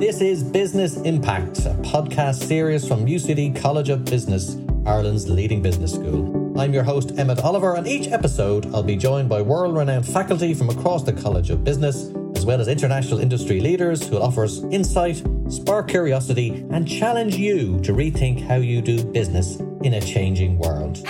This is Business Impact, a podcast series from UCD College of Business, Ireland's leading business school. I'm your host, Emmett Oliver, and each episode I'll be joined by world renowned faculty from across the College of Business, as well as international industry leaders who'll offer us insight, spark curiosity, and challenge you to rethink how you do business in a changing world.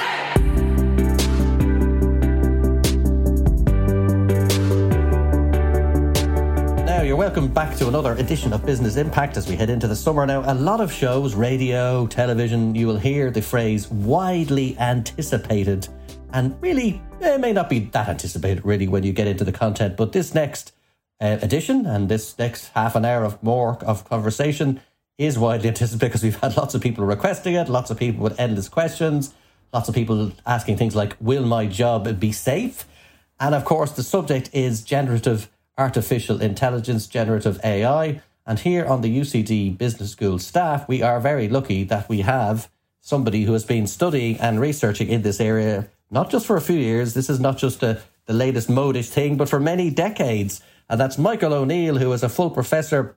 Welcome back to another edition of Business Impact as we head into the summer now. A lot of shows, radio, television, you will hear the phrase widely anticipated. And really, it may not be that anticipated really when you get into the content, but this next uh, edition and this next half an hour of more of conversation is widely anticipated because we've had lots of people requesting it, lots of people with endless questions, lots of people asking things like, Will my job be safe? And of course, the subject is generative artificial intelligence, generative AI. And here on the UCD Business School staff, we are very lucky that we have somebody who has been studying and researching in this area, not just for a few years. This is not just a, the latest modish thing, but for many decades. And that's Michael O'Neill, who is a full professor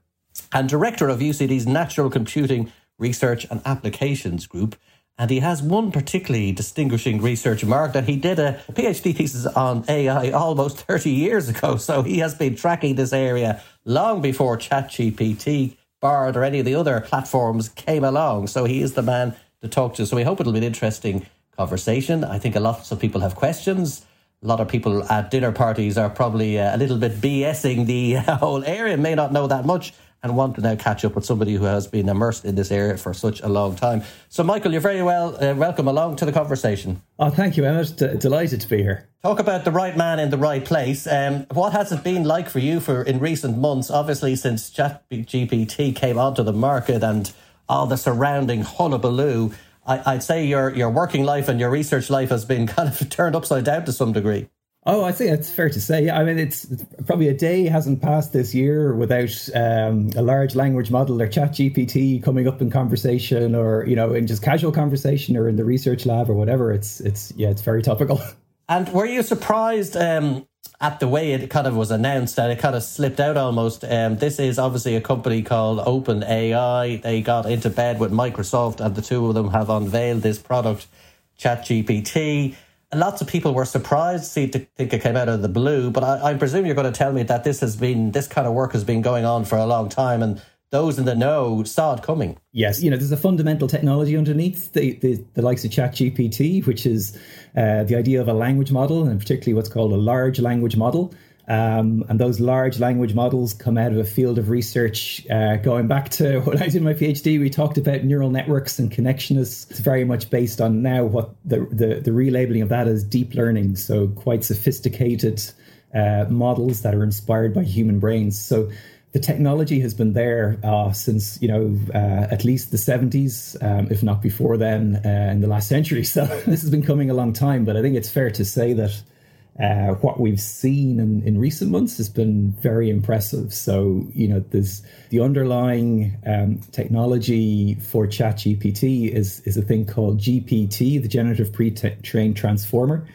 and director of UCD's Natural Computing Research and Applications Group. And he has one particularly distinguishing research mark that he did a PhD thesis on AI almost 30 years ago. So he has been tracking this area long before ChatGPT, Bard, or any of the other platforms came along. So he is the man to talk to. So we hope it'll be an interesting conversation. I think a lot of people have questions. A lot of people at dinner parties are probably uh, a little bit BSing the whole area, may not know that much and want to now catch up with somebody who has been immersed in this area for such a long time. So, Michael, you're very well uh, welcome along to the conversation. Oh, thank you, Emmett. D- delighted to be here. Talk about the right man in the right place. Um, what has it been like for you for in recent months? Obviously, since ChatGPT came onto the market and all the surrounding hullabaloo, I, I'd say your your working life and your research life has been kind of turned upside down to some degree. Oh, I think that's fair to say. I mean, it's, probably a day hasn't passed this year without um, a large language model or Chat GPT coming up in conversation, or you know, in just casual conversation, or in the research lab, or whatever. It's it's yeah, it's very topical. And were you surprised um, at the way it kind of was announced that it kind of slipped out almost? Um, this is obviously a company called OpenAI. They got into bed with Microsoft, and the two of them have unveiled this product, ChatGPT lots of people were surprised to see to think it came out of the blue. But I, I, presume you're going to tell me that this has been this kind of work has been going on for a long time, and those in the know saw it coming. Yes, you know, there's a fundamental technology underneath the the, the likes of ChatGPT, which is uh, the idea of a language model, and particularly what's called a large language model. Um, and those large language models come out of a field of research uh, going back to when I did my PhD. We talked about neural networks and connectionists. It's very much based on now what the, the, the relabeling of that as deep learning. So, quite sophisticated uh, models that are inspired by human brains. So, the technology has been there uh, since you know uh, at least the 70s um, if not before then uh, in the last century so this has been coming a long time but i think it's fair to say that uh, what we've seen in, in recent months has been very impressive. So, you know, there's the underlying um, technology for ChatGPT is, is a thing called GPT, the Generative Pre-trained Transformer.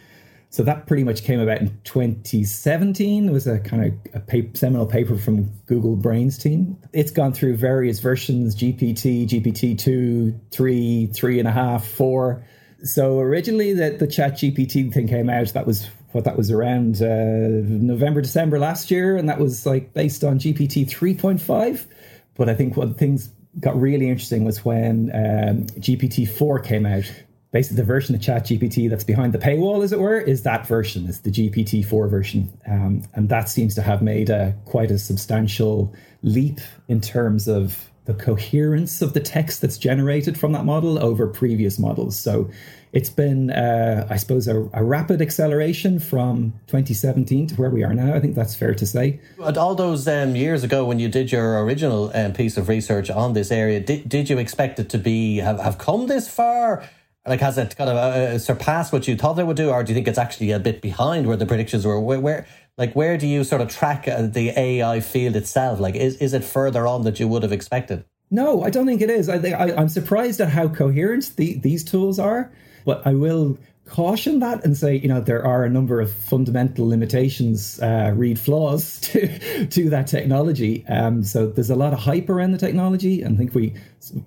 So that pretty much came about in 2017. It was a kind of a paper, seminal paper from Google Brain's team. It's gone through various versions: GPT, GPT two, three, three and a half, four. So originally, the the Chat GPT thing came out. That was what that was around uh, November, December last year, and that was like based on GPT 3.5. But I think what things got really interesting was when um, GPT 4 came out. Basically, the version of Chat GPT that's behind the paywall, as it were, is that version. It's the GPT 4 version. Um, and that seems to have made a, quite a substantial leap in terms of the coherence of the text that's generated from that model over previous models. So it's been, uh, I suppose, a, a, rapid acceleration from 2017 to where we are now. I think that's fair to say. And all those um, years ago, when you did your original um, piece of research on this area, did, did you expect it to be have, have come this far? Like, has it kind of uh, surpassed what you thought it would do, or do you think it's actually a bit behind where the predictions were? Where, where like, where do you sort of track uh, the AI field itself? Like, is is it further on that you would have expected? No, I don't think it is. I think I, am surprised at how coherent the, these tools are. But I will caution that and say, you know, there are a number of fundamental limitations, uh, read flaws to to that technology. Um, so there's a lot of hype around the technology, and I think we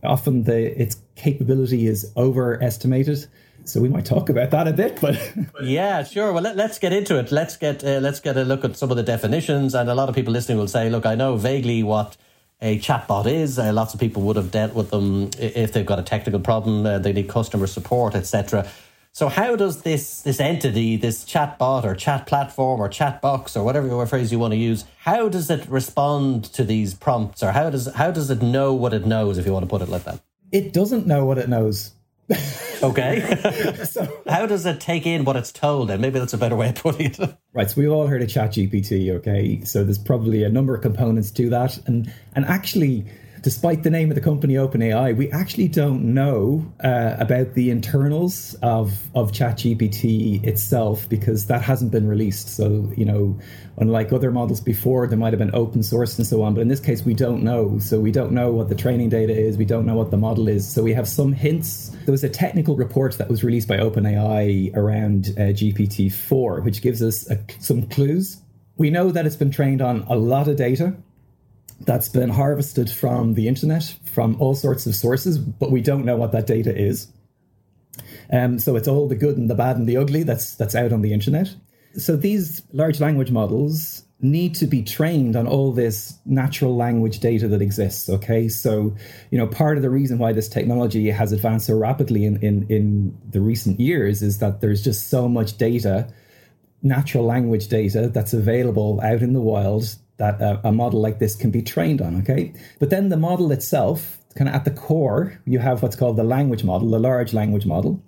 often the its capability is overestimated. So we might talk about that a bit, but yeah, sure. Well, let, us get into it. Let's get uh, let's get a look at some of the definitions, and a lot of people listening will say, "Look, I know vaguely what." A chatbot is. Uh, lots of people would have dealt with them if they've got a technical problem, uh, they need customer support, etc. So how does this this entity, this chatbot or chat platform or chat box or whatever phrase you want to use, how does it respond to these prompts or how does how does it know what it knows if you want to put it like that? It doesn't know what it knows. okay. so how does it take in what it's told? And maybe that's a better way of putting it. right. So we've all heard of ChatGPT. Okay. So there's probably a number of components to that, and and actually despite the name of the company OpenAI, we actually don't know uh, about the internals of of ChatGPT itself because that hasn't been released. So you know, unlike other models before, there might have been open source and so on, but in this case, we don't know. So we don't know what the training data is. We don't know what the model is. So we have some hints. There was a technical report that was released by OpenAI around uh, GPT four, which gives us a, some clues. We know that it's been trained on a lot of data that's been harvested from the internet, from all sorts of sources, but we don't know what that data is. Um, so it's all the good and the bad and the ugly that's that's out on the internet. So these large language models need to be trained on all this natural language data that exists. Okay, so you know part of the reason why this technology has advanced so rapidly in in, in the recent years is that there's just so much data, natural language data that's available out in the wild that a, a model like this can be trained on. Okay, but then the model itself, kind of at the core, you have what's called the language model, the large language model.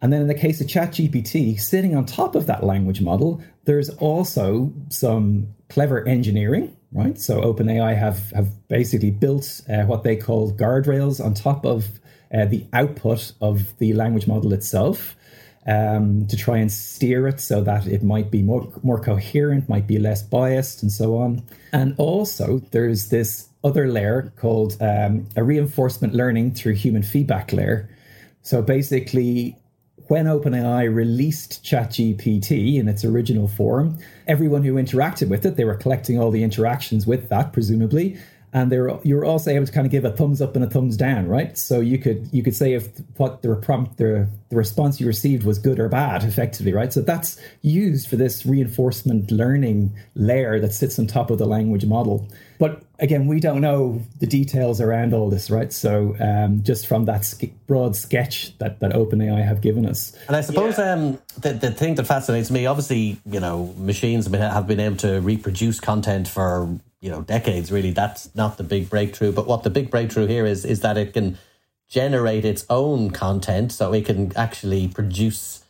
And then in the case of ChatGPT, sitting on top of that language model, there's also some clever engineering, right? So OpenAI have, have basically built uh, what they call guardrails on top of uh, the output of the language model itself um, to try and steer it so that it might be more, more coherent, might be less biased, and so on. And also, there's this other layer called um, a reinforcement learning through human feedback layer. So basically, when OpenAI released ChatGPT in its original form, everyone who interacted with it, they were collecting all the interactions with that, presumably, and they're you're also able to kind of give a thumbs up and a thumbs down, right? So you could you could say if what the prompt the the response you received was good or bad, effectively, right? So that's used for this reinforcement learning layer that sits on top of the language model. But again, we don't know the details around all this, right? So um, just from that sk- broad sketch that that OpenAI have given us, and I suppose yeah. um, the the thing that fascinates me, obviously, you know, machines have been, have been able to reproduce content for you know decades really that's not the big breakthrough. But what the big breakthrough here is is that it can generate its own content so it can actually produce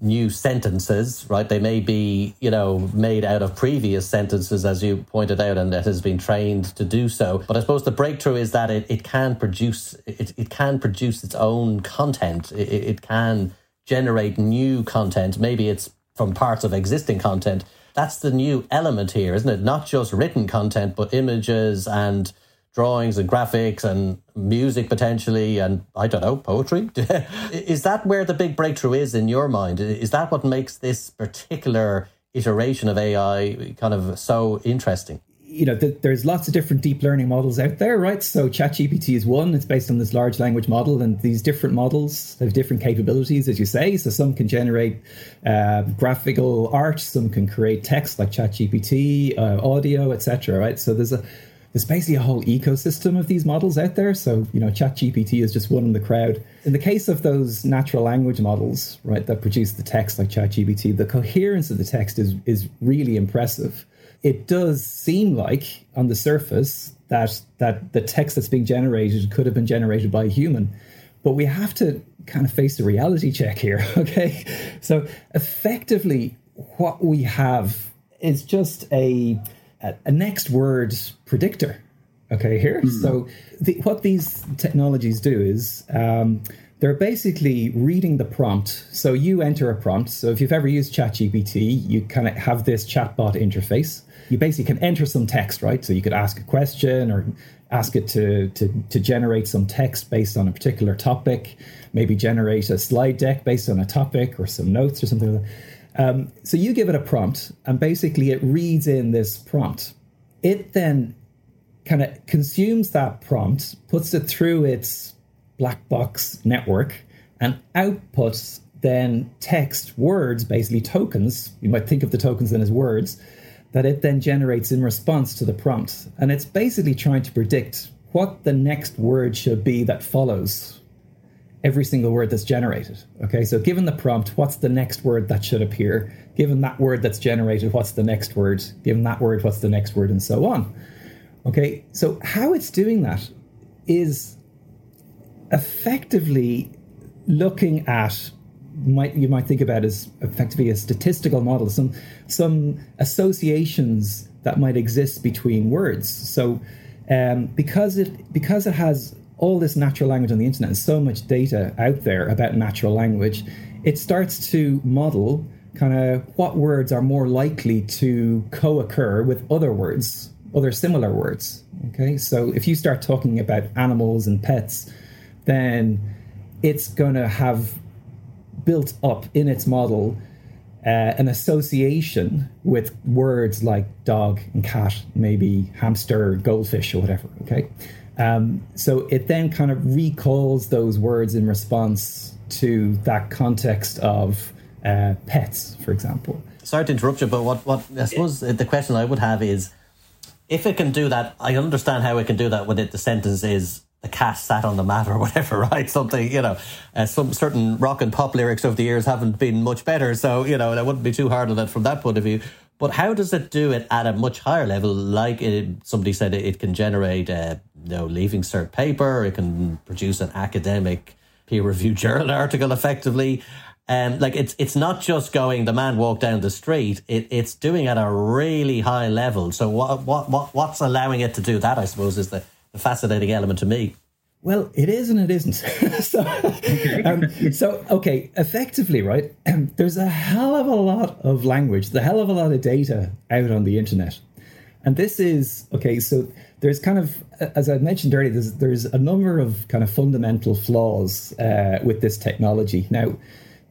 new sentences right? They may be you know made out of previous sentences as you pointed out and that has been trained to do so. But i suppose the breakthrough is that it, it can produce it, it can produce its own content. It, it can generate new content. Maybe it's from parts of existing content that's the new element here, isn't it? Not just written content, but images and drawings and graphics and music potentially and I don't know, poetry. is that where the big breakthrough is in your mind? Is that what makes this particular iteration of AI kind of so interesting? You know, th- there's lots of different deep learning models out there, right? So ChatGPT is one. It's based on this large language model, and these different models have different capabilities, as you say. So some can generate uh, graphical art, some can create text like ChatGPT, uh, audio, etc. Right? So there's a there's basically a whole ecosystem of these models out there. So you know, ChatGPT is just one in the crowd. In the case of those natural language models, right, that produce the text like ChatGPT, the coherence of the text is is really impressive it does seem like on the surface that that the text that's being generated could have been generated by a human. But we have to kind of face the reality check here okay? So effectively what we have is just a a, next word predictor okay here? Mm. so the, what these technologies do is um, they're basically reading the prompt. So you enter a prompt. So if you've ever used ChatGPT, you kind of have this chatbot interface. You basically can enter some text, right? So you could ask a question or ask it to, to, to generate some text based on a particular topic, maybe generate a slide deck based on a topic or some notes or something like that. Um, so you give it a prompt, and basically it reads in this prompt. It then kind of consumes that prompt, puts it through its black box network, and outputs then text words, basically tokens. You might think of the tokens then as words that it then generates in response to the prompt. And it's basically trying to predict what the next word should be that follows every single word that's generated. Okay, so given the prompt, what's the next word that should appear? Given that word that's generated, what's the next word? Given that word, what's the next word? And so on. Okay, so how it's doing that is effectively looking at might you might think about as effectively a statistical model, some some associations that might exist between words. So um, because it because it has all this natural language on the internet and so much data out there about natural language, it starts to model kind of what words are more likely to co-occur with other words, other similar words. Okay, so if you start talking about animals and pets, then it's going to have built up in its model uh, an association with words like dog and cat, maybe hamster, goldfish, or whatever. Okay. Um, so it then kind of recalls those words in response to that context of uh, pets, for example. Sorry to interrupt you, but what, what I suppose the question I would have is if it can do that, I understand how it can do that when it, the sentence is the cat sat on the mat or whatever, right? Something, you know, uh, some certain rock and pop lyrics over the years haven't been much better. So, you know, that wouldn't be too hard on it from that point of view. But how does it do it at a much higher level? Like it, somebody said, it, can generate, uh, you know, leaving cert paper. It can produce an academic peer-reviewed journal article effectively. And um, like it's it's not just going the man walked down the street. It, it's doing at a really high level. So what what what what's allowing it to do that? I suppose is the the fascinating element to me. Well, it is and it isn't. so, um, so, okay, effectively, right? there's a hell of a lot of language, the hell of a lot of data out on the internet. And this is, okay, so there's kind of, as I mentioned earlier, there's, there's a number of kind of fundamental flaws uh, with this technology. Now,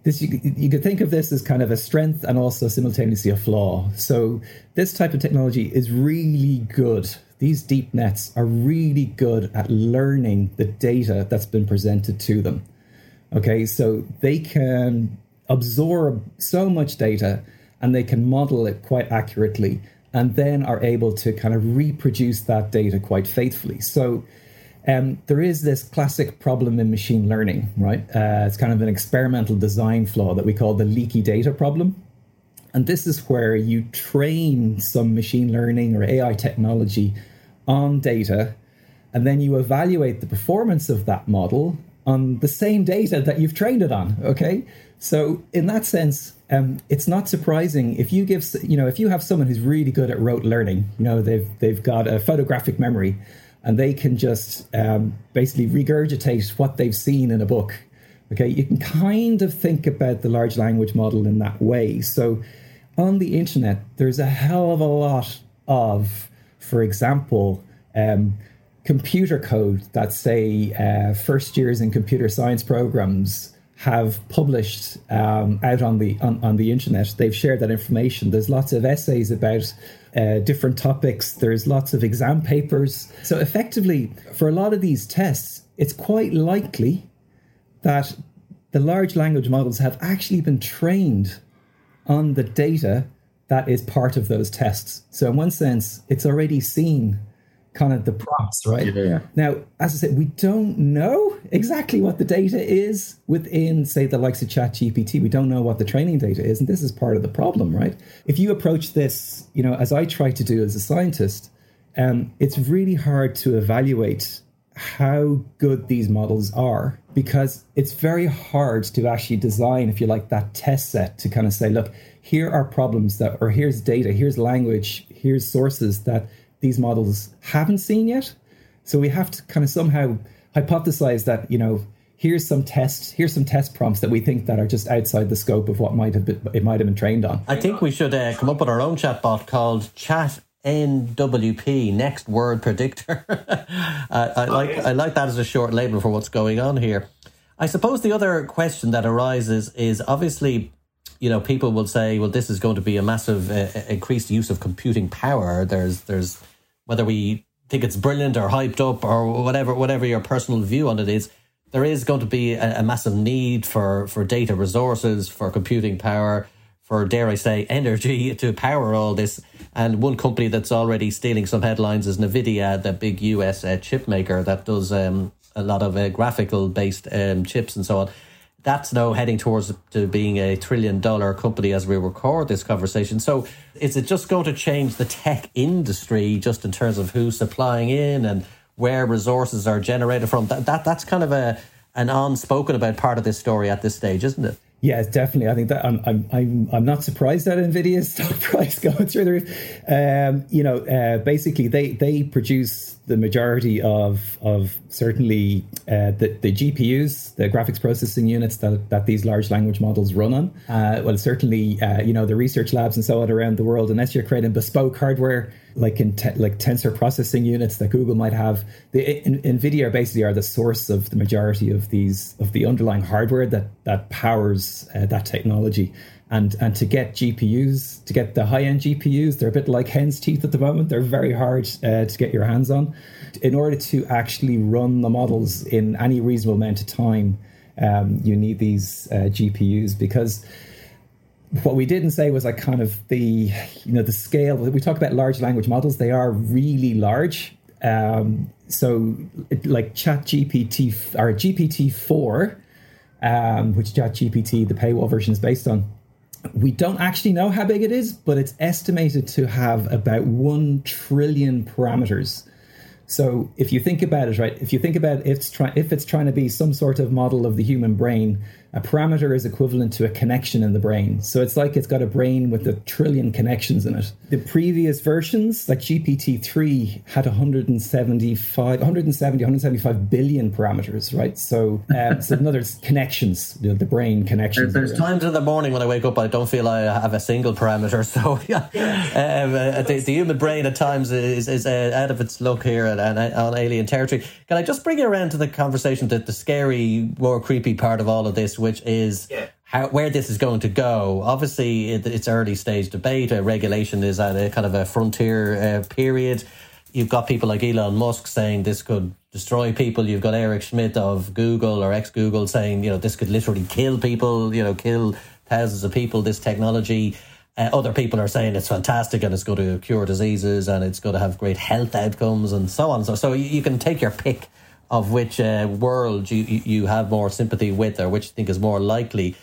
this you, you could think of this as kind of a strength and also simultaneously a flaw. So this type of technology is really good these deep nets are really good at learning the data that's been presented to them. Okay, so they can absorb so much data and they can model it quite accurately and then are able to kind of reproduce that data quite faithfully. So um, there is this classic problem in machine learning, right? Uh, it's kind of an experimental design flaw that we call the leaky data problem. And this is where you train some machine learning or AI technology on data, and then you evaluate the performance of that model on the same data that you've trained it on. Okay, so in that sense, um, it's not surprising if you give you know if you have someone who's really good at rote learning, you know they've they've got a photographic memory, and they can just um, basically regurgitate what they've seen in a book. Okay, you can kind of think about the large language model in that way. So on the internet, there's a hell of a lot of for example, um, computer code that say uh, first years in computer science programs have published um, out on the on, on, the internet. They've shared that information. There's lots of essays about uh, different topics. There's lots of exam papers. So effectively, for a lot of these tests, it's quite likely that the large language models have actually been trained on the data that is part of those tests. So in one sense, it's already seen kind of the prompts, right? Yeah. Now, as I said, we don't know exactly what the data is within, say, the likes of ChatGPT. We don't know what the training data is, and this is part of the problem, right? If you approach this, you know, as I try to do as a scientist, um, it's really hard to evaluate how good these models are because it's very hard to actually design, if you like, that test set to kind of say, look, here are problems that, or here's data, here's language, here's sources that these models haven't seen yet. So we have to kind of somehow hypothesize that, you know, here's some tests here's some test prompts that we think that are just outside the scope of what might have been it might have been trained on i think we should uh, come up with our own chatbot called chat NWP, next word predictor. I, I like I like that as a short label for what's going on here. I suppose the other question that arises is obviously, you know, people will say, well, this is going to be a massive uh, increased use of computing power. There's there's whether we think it's brilliant or hyped up or whatever whatever your personal view on it is, there is going to be a, a massive need for for data resources, for computing power, for dare I say energy to power all this. And one company that's already stealing some headlines is Nvidia, the big US uh, chip maker that does um, a lot of uh, graphical based um, chips and so on. That's now heading towards to being a trillion dollar company as we record this conversation. So, is it just going to change the tech industry just in terms of who's supplying in and where resources are generated from? That, that that's kind of a an unspoken about part of this story at this stage, isn't it? Yes, definitely. I think that I'm I'm I'm, I'm not surprised at Nvidia's stock price going through the roof. Um, you know, uh, basically they they produce the majority of of certainly uh, the the GPUs, the graphics processing units that that these large language models run on. Uh, well, certainly, uh, you know, the research labs and so on around the world, unless you're creating bespoke hardware like in te- like tensor processing units that Google might have. The in, Nvidia basically are the source of the majority of these of the underlying hardware that that powers uh, that technology. And and to get GPUs, to get the high end GPUs, they're a bit like hen's teeth at the moment. They're very hard uh, to get your hands on. In order to actually run the models in any reasonable amount of time, um, you need these uh, GPUs because what we didn't say was like kind of the you know the scale we talk about large language models they are really large um, so it, like chat gpt or gpt-4 um, which chat gpt the paywall version is based on we don't actually know how big it is but it's estimated to have about 1 trillion parameters. So if you think about it right if you think about it's, try, if it's trying to be some sort of model of the human brain a parameter is equivalent to a connection in the brain. So it's like it's got a brain with a trillion connections in it. The previous versions, like GPT-3, had 175, 170, 175 billion parameters, right? So, um, so in other words, connections, you know, the brain connections. There's, there's times in the morning when I wake up, I don't feel I have a single parameter. So yeah, um, uh, the, the, human brain at times is, is uh, out of its luck here and, and, on alien territory. Can I just bring you around to the conversation, that the scary, more creepy part of all of this? Which is yeah. how where this is going to go. Obviously, it, it's early stage debate. Uh, regulation is at a kind of a frontier uh, period. You've got people like Elon Musk saying this could destroy people. You've got Eric Schmidt of Google or ex Google saying, you know, this could literally kill people, you know, kill thousands of people, this technology. Uh, other people are saying it's fantastic and it's going to cure diseases and it's going to have great health outcomes and so on. So, so you can take your pick of which uh, world you, you have more sympathy with or which you think is more likely.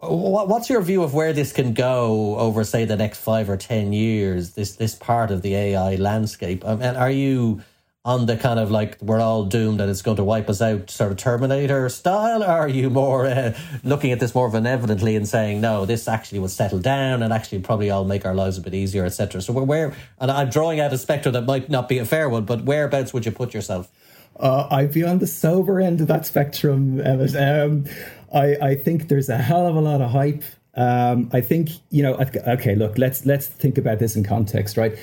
What's your view of where this can go over, say, the next five or ten years? This this part of the AI landscape, um, and are you on the kind of like we're all doomed and it's going to wipe us out, sort of Terminator style? Or are you more uh, looking at this more benevolently and saying no, this actually will settle down and actually probably all make our lives a bit easier, etc. So where, and I'm drawing out a spectrum that might not be a fair one, but whereabouts would you put yourself? Uh, I'd be on the sober end of that spectrum, Emmett. Um, I, I think there's a hell of a lot of hype. Um, I think you know. Okay, look, let's let's think about this in context, right?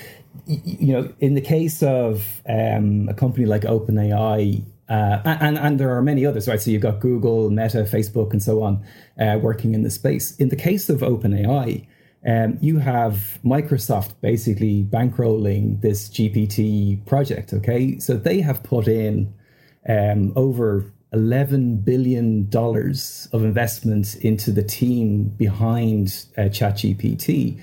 You know, in the case of um, a company like OpenAI, uh, and and there are many others, right? So you've got Google, Meta, Facebook, and so on, uh, working in the space. In the case of OpenAI, um, you have Microsoft basically bankrolling this GPT project. Okay, so they have put in um, over eleven billion dollars of investment into the team behind uh, ChatGPT.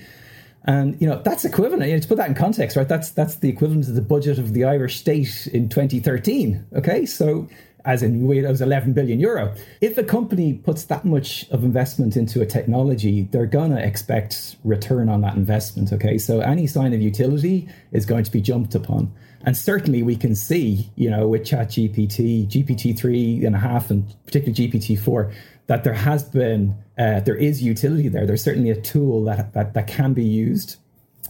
And you know that's equivalent. You know, to put that in context, right? That's that's the equivalent of the budget of the Irish state in 2013. Okay, so as in it was 11 billion euro. If a company puts that much of investment into a technology, they're going to expect return on that investment. Okay. So any sign of utility is going to be jumped upon. And certainly we can see, you know, with Chat GPT, GPT three and a half, and particularly GPT four, that there has been, uh, there is utility there. There's certainly a tool that, that, that can be used,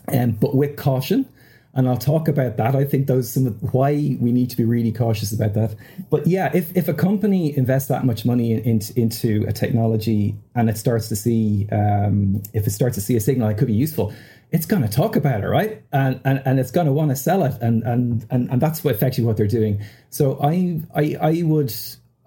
um, but with caution and I'll talk about that. I think those some of why we need to be really cautious about that. But yeah, if, if a company invests that much money in, into a technology and it starts to see um, if it starts to see a signal that could be useful, it's going to talk about it, right? And and, and it's going to want to sell it, and and and and that's what effectively what they're doing. So I I I would.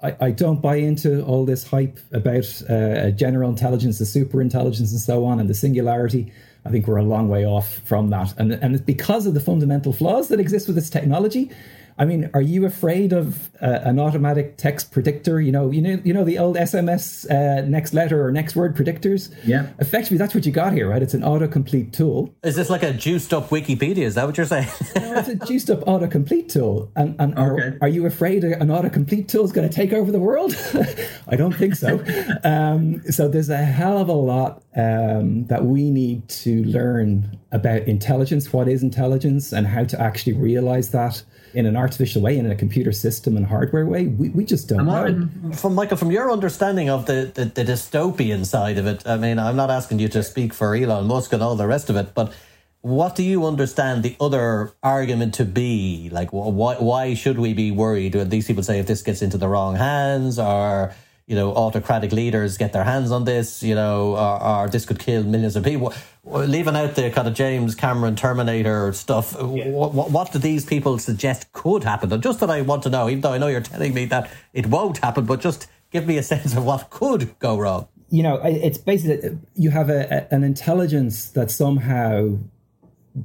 I, I don't buy into all this hype about uh, general intelligence, the super intelligence, and so on, and the singularity. I think we're a long way off from that. And, and it's because of the fundamental flaws that exist with this technology. I mean, are you afraid of uh, an automatic text predictor? You know, you know, you know the old SMS uh, next letter or next word predictors. Yeah. Effectively, that's what you got here, right? It's an autocomplete tool. Is this like a juiced up Wikipedia? Is that what you're saying? no, it's a juiced up autocomplete tool. And, and are, okay. are you afraid an autocomplete tool is going to take over the world? I don't think so. um, so there's a hell of a lot um, that we need to learn about intelligence. What is intelligence, and how to actually realize that in an artificial way, in a computer system and hardware way, we, we just don't know. From Michael, from your understanding of the, the, the dystopian side of it, I mean, I'm not asking you to speak for Elon Musk and all the rest of it, but what do you understand the other argument to be? Like, why why should we be worried? These people say if this gets into the wrong hands, or you know, autocratic leaders get their hands on this, you know, or, or this could kill millions of people. Leaving out the kind of James Cameron Terminator stuff, yeah. what, what, do these people suggest could happen? And just that I want to know, even though I know you're telling me that it won't happen, but just give me a sense of what could go wrong. You know, it's basically you have a, an intelligence that somehow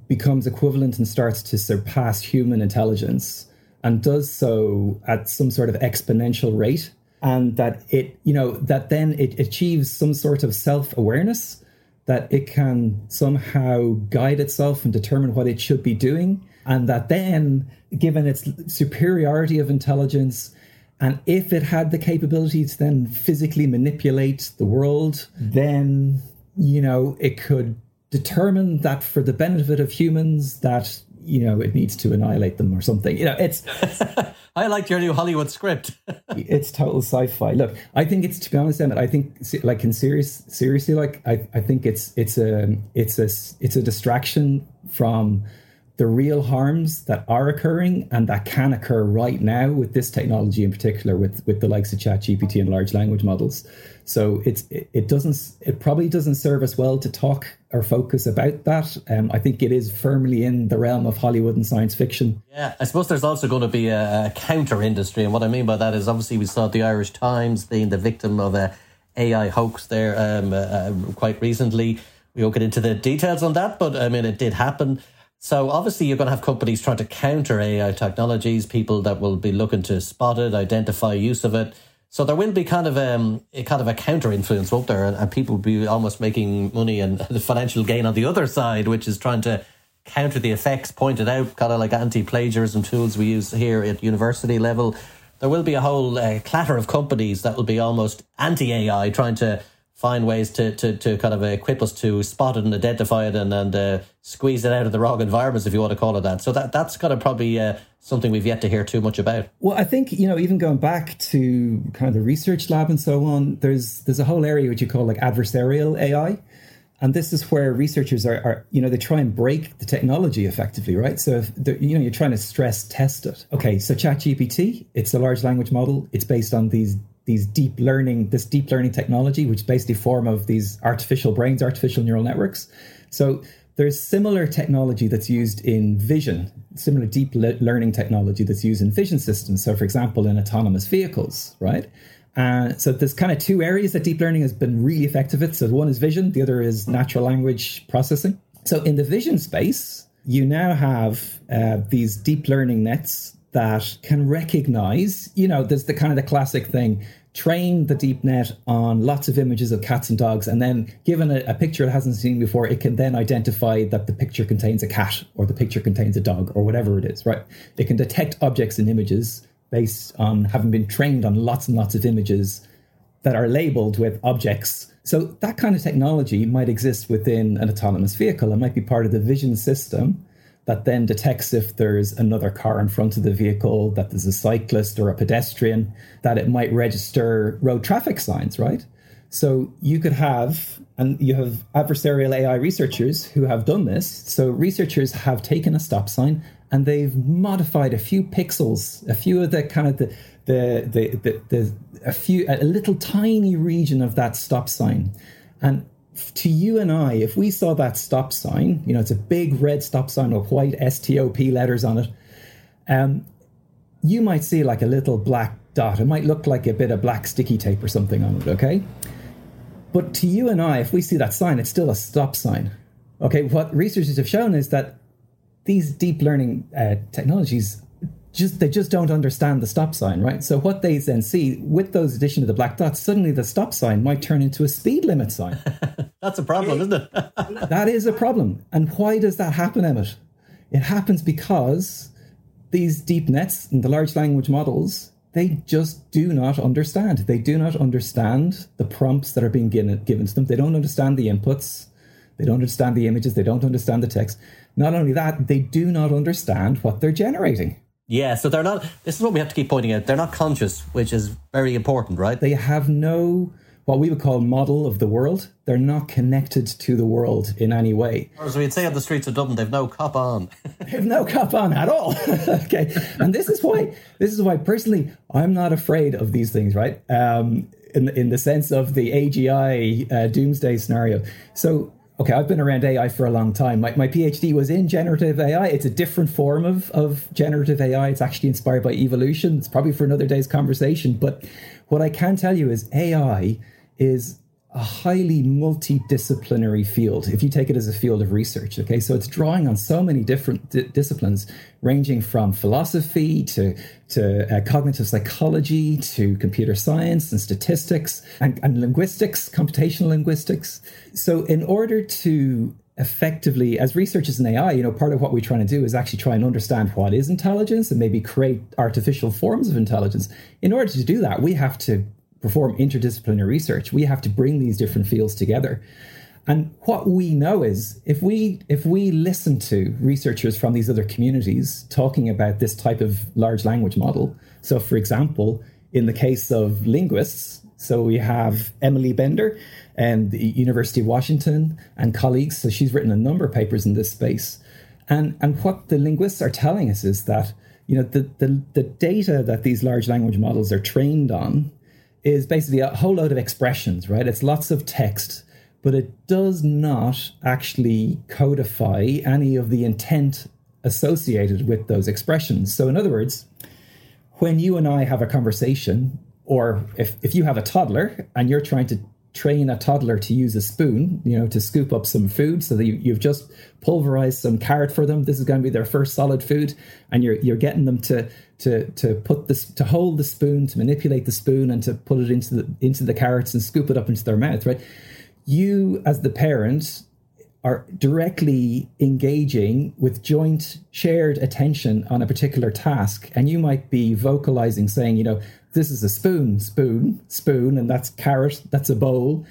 becomes equivalent and starts to surpass human intelligence and does so at some sort of exponential rate and that it you know that then it achieves some sort of self-awareness that it can somehow guide itself and determine what it should be doing and that then given its superiority of intelligence and if it had the capability to then physically manipulate the world then you know it could determine that for the benefit of humans that you know it needs to annihilate them or something. You know it's i liked your new hollywood script. It's total sci-fi. Look i think it's to be honest Emmett, i think like in serious seriously like i, I think it's it's a it's a it's a distraction from the real harms that are occurring and that can occur right now with this technology in particular with with the likes of chat gpt and large language models. So it's it, it doesn't it probably doesn't serve us well to talk or focus about that. Um, i think it is firmly in the realm of hollywood and science fiction. Yeah i suppose there's also going to be a, a counter industry and what i mean by that is obviously we saw the irish times being the victim of a ai hoax there um, uh, uh, quite recently. We won't get into the details on that but i mean it did happen so obviously you're going to have companies trying to counter AI technologies, people that will be looking to spot it, identify use of it. So there will be kind of um, a kind of a counter influence up there, and, people will be almost making money and the financial gain on the other side, which is trying to counter the effects pointed out, kind of like anti-plagiarism tools we use here at university level. There will be a whole uh, clatter of companies that will be almost anti-AI, trying to find ways to, to, to kind of equip us to spot it and identify it and, and uh, squeeze it out of the wrong environments, if you want to call it that. So that, that's kind of probably uh, something we've yet to hear too much about. Well, I think, you know, even going back to kind of the research lab and so on, there's, there's a whole area which you call like adversarial AI. And this is where researchers are, are, you know, they try and break the technology effectively, right? So, you know, you're trying to stress test it. Okay, so ChatGPT, it's a large language model. It's based on these these deep learning, this deep learning technology, which is basically form of these artificial brains, artificial neural networks. So there's similar technology that's used in vision, similar deep le- learning technology that's used in vision systems. So, for example, in autonomous vehicles, right? Uh, so there's kind of two areas that deep learning has been really effective at. So one is vision, the other is natural language processing. So in the vision space, you now have uh, these deep learning nets that can recognize, you know, there's the kind of the classic thing train the deep net on lots of images of cats and dogs, and then given a, a, picture it hasn't seen before, it can then identify that the picture contains a cat or the picture contains a dog or whatever it is, right? It can detect objects and images based on having been trained on lots and lots of images that are labeled with objects. So that kind of technology might exist within an autonomous vehicle. It might be part of the vision system that then detects if there's another car in front of the vehicle, that there's a cyclist or a pedestrian, that it might register road traffic signs, right? So you could have, and you have adversarial AI researchers who have done this. So researchers have taken a stop sign and they've modified a few pixels, a few of the kind of the the the the, the a few a little tiny region of that stop sign, and to you and I, if we saw that stop sign, you know, it's a big red stop sign with white STOP letters on it. Um, you might see like a little black dot. It might look like a bit of black sticky tape or something on it, okay? But to you and I, if we see that sign, it's still a stop sign. Okay, what researchers have shown is that these deep learning uh, technologies just they just don't understand the stop sign, right? So what they then see with those addition of the black dots, suddenly the stop sign might turn into a speed limit sign. That's a problem, isn't it? that is a problem. And why does that happen, Emmett? It happens because these deep nets and the large language models, they just do not understand. They do not understand the prompts that are being given, given to them. They don't understand the inputs. They don't understand the images. They don't understand the text. Not only that, they do not understand what they're generating. Yeah, so they're not, this is what we have to keep pointing out. They're not conscious, which is very important, right? They have no, what we would call model of the world. They're not connected to the world in any way. Or as we'd say on the streets of Dublin, they've no cop on. they've no cop on at all. okay. And this is why, this is why personally, I'm not afraid of these things, right? Um, in, in the sense of the AGI uh, doomsday scenario. So okay, I've been around AI for a long time. My, my PhD was in generative AI. It's a different form of, of generative AI. It's actually inspired by evolution. It's probably for another day's conversation. But what I can tell you is AI is a highly multidisciplinary field if you take it as a field of research okay so it's drawing on so many different di- disciplines ranging from philosophy to to uh, cognitive psychology to computer science and statistics and, and linguistics computational linguistics so in order to effectively as researchers in AI, you know, part of what we're trying to do is actually try and understand what is intelligence and maybe create artificial forms of intelligence. In order to do that, we have to perform interdisciplinary research, we have to bring these different fields together. And what we know is if we if we listen to researchers from these other communities talking about this type of large language model, so for example, in the case of linguists, so we have Emily Bender and the University of Washington and colleagues. So she's written a number of papers in this space. And and what the linguists are telling us is that you know the, the, the data that these large language models are trained on is basically a whole load of expressions, right? It's lots of text, but it does not actually codify any of the intent associated with those expressions. So, in other words, when you and I have a conversation, or if, if you have a toddler and you're trying to train a toddler to use a spoon, you know, to scoop up some food so that you, have just pulverized some carrot for them. This is going to be their first solid food, and you're you're getting them to to to put this to hold the spoon, to manipulate the spoon, and to put it into the into the carrots and scoop it up into their mouth. Right? You, as the parent, are directly engaging with joint shared attention on a particular task, and you might be vocalizing, saying, you know, this is a spoon, spoon, spoon, and that's carrot, that's a bowl.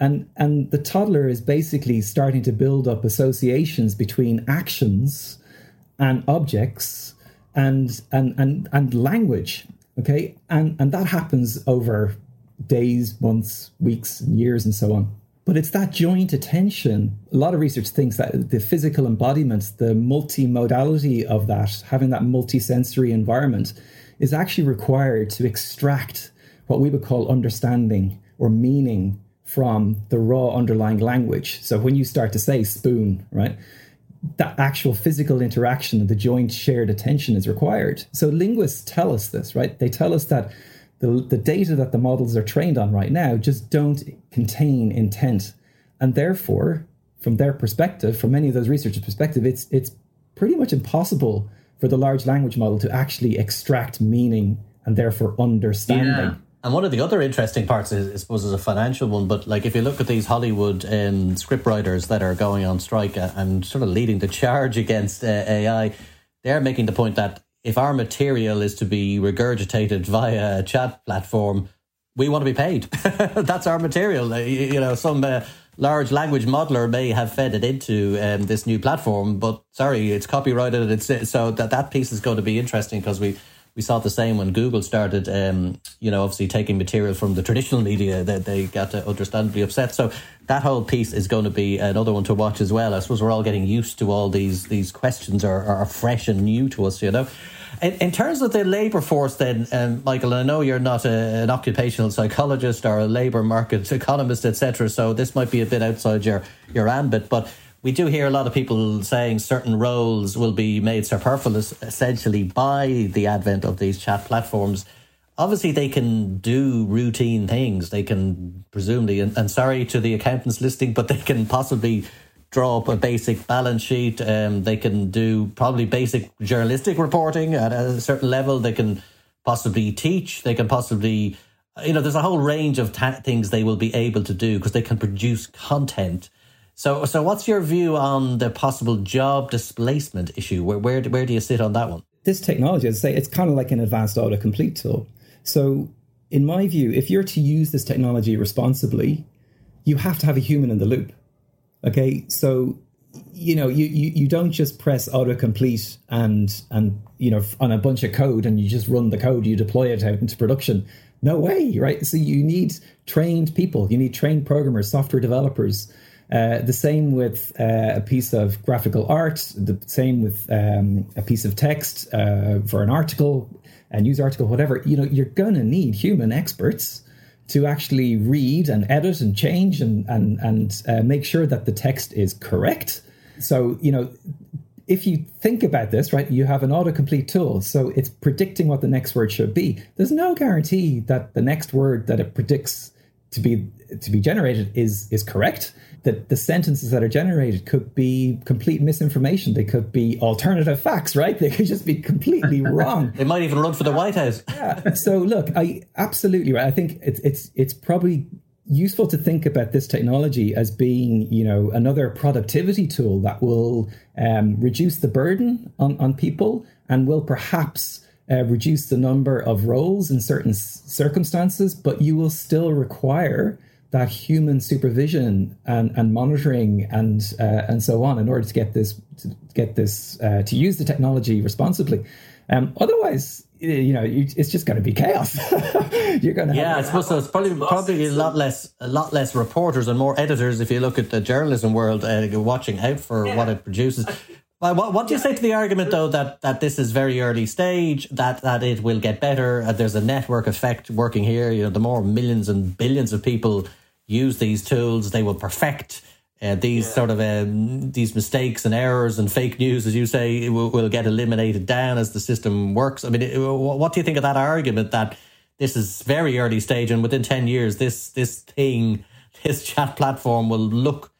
And, and the toddler is basically starting to build up associations between actions and objects and, and, and, and language. Okay. And, and that happens over days, months, weeks, and years, and so on. But it's that joint attention. A lot of research thinks that the physical embodiment, the multimodality of that, having that multisensory environment, is actually required to extract what we would call understanding or meaning from the raw underlying language. So when you start to say spoon, right, that actual physical interaction the joint shared attention is required. So linguists tell us this, right? They tell us that the, the data that the models are trained on right now just don't contain intent. And therefore, from their perspective, from many of those researchers' perspective, it's it's pretty much impossible for the large language model to actually extract meaning and therefore understanding. Yeah. And one of the other interesting parts is, I suppose, is a financial one. But like, if you look at these Hollywood um, scriptwriters that are going on strike and sort of leading the charge against uh, AI, they're making the point that if our material is to be regurgitated via a chat platform, we want to be paid. That's our material. You know, some uh, large language modeler may have fed it into um, this new platform, but sorry, it's copyrighted. It's so that that piece is going to be interesting because we we saw the same when Google started, um, you know, obviously taking material from the traditional media that they got understandably upset. So that whole piece is going to be another one to watch as well. I suppose we're all getting used to all these these questions are, are fresh and new to us, you know. In, in terms of the labour force, then, um, Michael, I know you're not a, an occupational psychologist or a labour market economist, etc. So this might be a bit outside your your ambit, but we do hear a lot of people saying certain roles will be made superfluous essentially by the advent of these chat platforms. Obviously, they can do routine things. They can presumably, and, and sorry to the accountants listening, but they can possibly draw up a basic balance sheet. Um, they can do probably basic journalistic reporting at a certain level. They can possibly teach. They can possibly, you know, there's a whole range of ta- things they will be able to do because they can produce content so, so what's your view on the possible job displacement issue? Where, where, where do you sit on that one? This technology, as I say, it's kind of like an advanced autocomplete tool. So, in my view, if you're to use this technology responsibly, you have to have a human in the loop. Okay, so you know you, you you don't just press autocomplete and and you know on a bunch of code and you just run the code, you deploy it out into production. No way, right? So you need trained people, you need trained programmers, software developers uh, the same with uh, a piece of graphical art, the same with um, a piece of text uh, for an article, a news article, whatever. You know, you're going to need human experts to actually read and edit and change and and and uh, make sure that the text is correct. So you know, if you think about this, right, you have an autocomplete tool, so it's predicting what the next word should be. There's no guarantee that the next word that it predicts to be to be generated is is correct that the sentences that are generated could be complete misinformation. They could be alternative facts, right? They could just be completely wrong. they might even run for the White House. yeah. So look, I absolutely right. I think it's it's it's probably useful to think about this technology as being, you know, another productivity tool that will um, reduce the burden on, on people and will perhaps uh, reduce the number of roles in certain s- circumstances, but you will still require that human supervision and, and monitoring and uh, and so on in order to get this to get this uh, to use the technology responsibly. Um, otherwise, you know, it's just going to be chaos. You're going to yeah. I suppose so. It's probably probably a lot less a lot less reporters and more editors if you look at the journalism world uh, watching out for yeah. what it produces. Well, what, what do you say to the argument, though, that, that this is very early stage, that, that it will get better, uh, there's a network effect working here. You know, the more millions and billions of people use these tools, they will perfect uh, these yeah. sort of um, these mistakes and errors and fake news, as you say, will, will, get eliminated down as the system works. I mean, it, what do you think of that argument that this is very early stage and within ten years, this this thing, this chat platform will look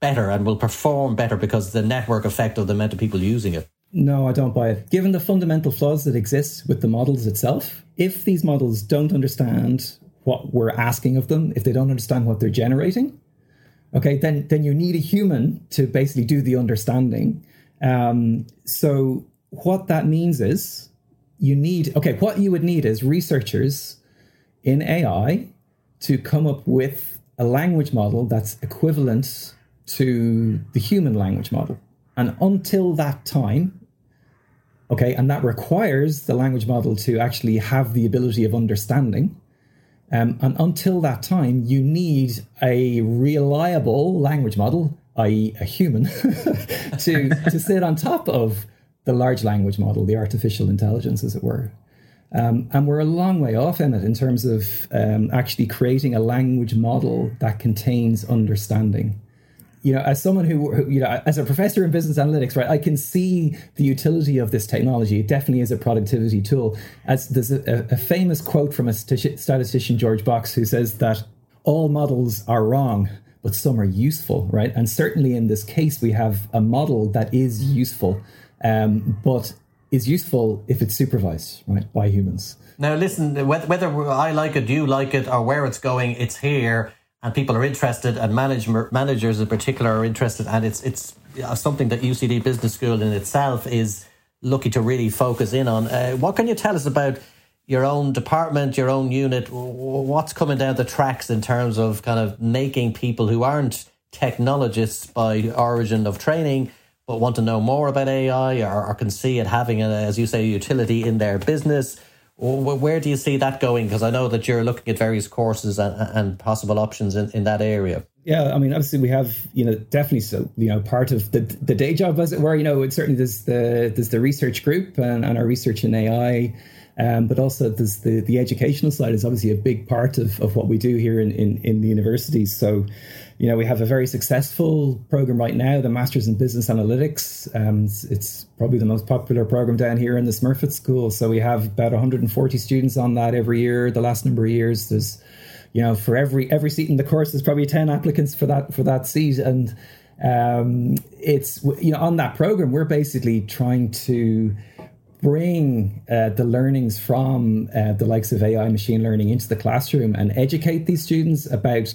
better and will perform better because the network effect of the amount of people using it? No, I don't buy it. Given the fundamental flaws that exist with the models itself, if these models don't understand what we're asking of them, if they don't understand what they're generating, okay, then then you need a human to basically do the understanding. Um, so what that means is you need okay, what you would need is researchers in AI to come up with a language model that's equivalent to the human language model. And until that time, okay, and that requires the language model to actually have the ability of understanding. Um, and until that time, you need a reliable language model, i.e., a human, to, to sit on top of the large language model, the artificial intelligence, as it were. Um, and we're a long way off in it in terms of um, actually creating a language model that contains understanding you know, as someone who, you know, as a professor in business analytics, right, I can see the utility of this technology. It definitely is a productivity tool. As there's a, a famous quote from a statistician, George Box, who says that all models are wrong, but some are useful, right? And certainly in this case, we have a model that is useful, um, but is useful if it's supervised, right, by humans. Now, listen, whether I like it, you like it, or where it's going, it's here and people are interested, and manage, managers in particular are interested, and it's it's something that UCD Business School in itself is looking to really focus in on. Uh, what can you tell us about your own department, your own unit? What's coming down the tracks in terms of kind of making people who aren't technologists by origin of training, But want to know more about AI or, or can see it having, a, as you say, utility in their business? Where do you see that going? Because I know that you're looking at various courses and, and possible options in, in that area. Yeah, I mean, obviously we have, you know, definitely so, you know, part of the the day job, as it were. You know, it certainly there's the there's the research group and, and our research in AI, um, but also there's the the educational side is obviously a big part of, of what we do here in, in in the universities. So, you know, we have a very successful program right now, the Masters in Business Analytics. Um, it's, probably the most popular program down here in the Smurfit School. So we have about 140 students on that every year. The last number of years, there's, you know, for every every seat in the course, there's probably 10 applicants for that for that seat, and um, it's you know on that program we're basically trying to bring uh, the learnings from uh, the likes of AI machine learning into the classroom and educate these students about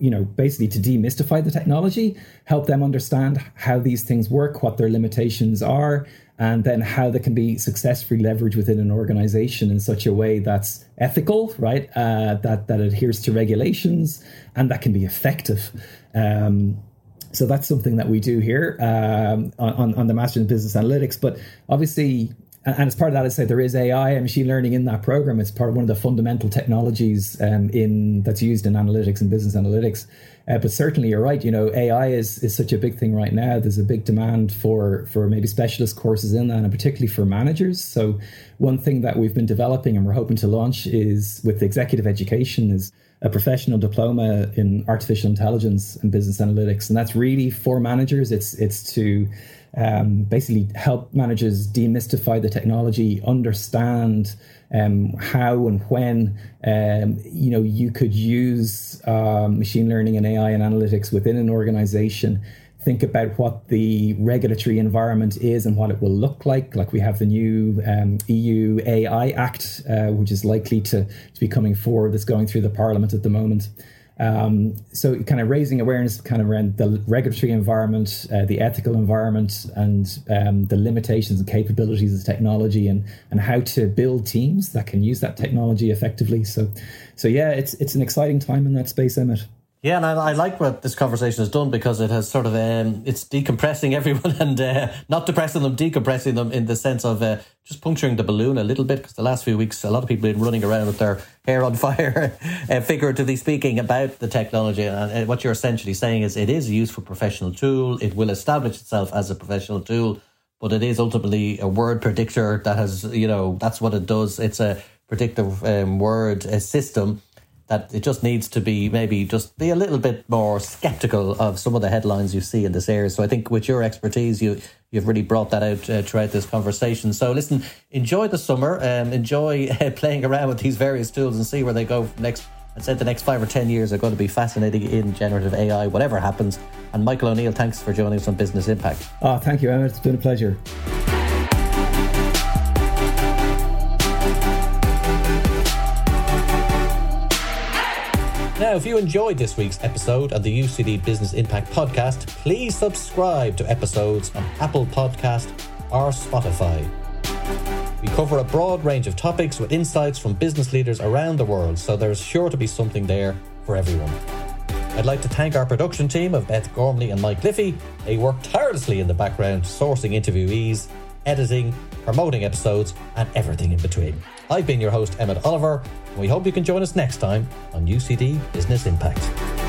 you know, basically to demystify the technology, help them understand how these things work, what their limitations are, and then how they can be successfully leveraged within an organization in such a way that's ethical, right? Uh, that that adheres to regulations and that can be effective. Um, so that's something that we do here um, on, on the Master in Business Analytics. But obviously, and as part of that, I say there is AI and machine learning in that program. It's part of one of the fundamental technologies um, in that's used in analytics and business analytics. Uh, but certainly, you're right. You know, AI is is such a big thing right now. There's a big demand for for maybe specialist courses in that, and particularly for managers. So, one thing that we've been developing and we're hoping to launch is with executive education is a professional diploma in artificial intelligence and business analytics, and that's really for managers. It's it's to um, basically help managers demystify the technology, understand um, how and when um, you know you could use um, machine learning and AI and analytics within an organization. Think about what the regulatory environment is and what it will look like. Like we have the new um, EU AI Act, uh, which is likely to, to be coming forward. That's going through the Parliament at the moment. Um, so, kind of raising awareness, kind of around the regulatory environment, uh, the ethical environment, and um, the limitations and capabilities of technology, and and how to build teams that can use that technology effectively. So, so yeah, it's it's an exciting time in that space, Emmett. Yeah, and I, I, like what this conversation has done because it has sort of um, it's decompressing everyone and uh, not depressing them, decompressing them in the sense of uh, just puncturing the balloon a little bit. Because the last few weeks, a lot of people have been running around with their hair on fire, uh, figuratively speaking, about the technology. And uh, what you're essentially saying is it is a useful professional tool. It will establish itself as a professional tool, but it is ultimately a word predictor that has, you know, that's what it does. It's a predictive um, word system that it just needs to be maybe just be a little bit more skeptical of some of the headlines you see in this area. So I think with your expertise, you you've really brought that out uh, throughout this conversation. So listen, enjoy the summer, um, enjoy uh, playing around with these various tools and see where they go next. I said the next five or ten years are going to be fascinating in generative AI, whatever happens. And Michael O'Neill, thanks for joining us on Business Impact. Oh, thank you, Emma. It's been a pleasure. Now, if you enjoyed this week's episode of the UCD Business Impact Podcast, please subscribe to episodes on Apple Podcast or Spotify. We cover a broad range of topics with insights from business leaders around the world, so there's sure to be something there for everyone. I'd like to thank our production team of Beth Gormley and Mike Liffey. They work tirelessly in the background, sourcing interviewees, editing, promoting episodes, and everything in between. I've been your host, Emmett Oliver, we hope you can join us next time on UCD Business Impact.